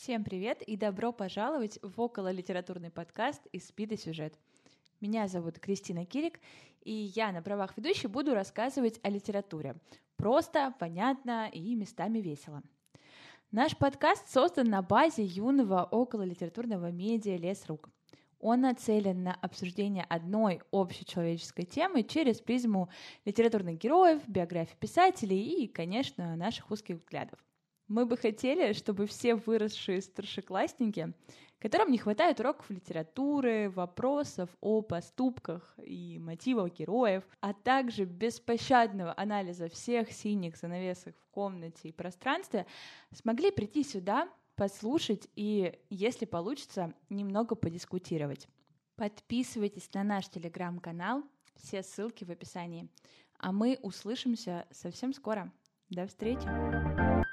Всем привет и добро пожаловать в около литературный подкаст из «Спид и сюжет». Меня зовут Кристина Кирик, и я на правах ведущей буду рассказывать о литературе. Просто, понятно и местами весело. Наш подкаст создан на базе юного около литературного медиа «Лес рук». Он нацелен на обсуждение одной общечеловеческой темы через призму литературных героев, биографий писателей и, конечно, наших узких взглядов. Мы бы хотели, чтобы все выросшие старшеклассники, которым не хватает уроков литературы, вопросов о поступках и мотивах героев, а также беспощадного анализа всех синих занавесок в комнате и пространстве, смогли прийти сюда, послушать и, если получится, немного подискутировать. Подписывайтесь на наш телеграм-канал, все ссылки в описании. А мы услышимся совсем скоро. До встречи!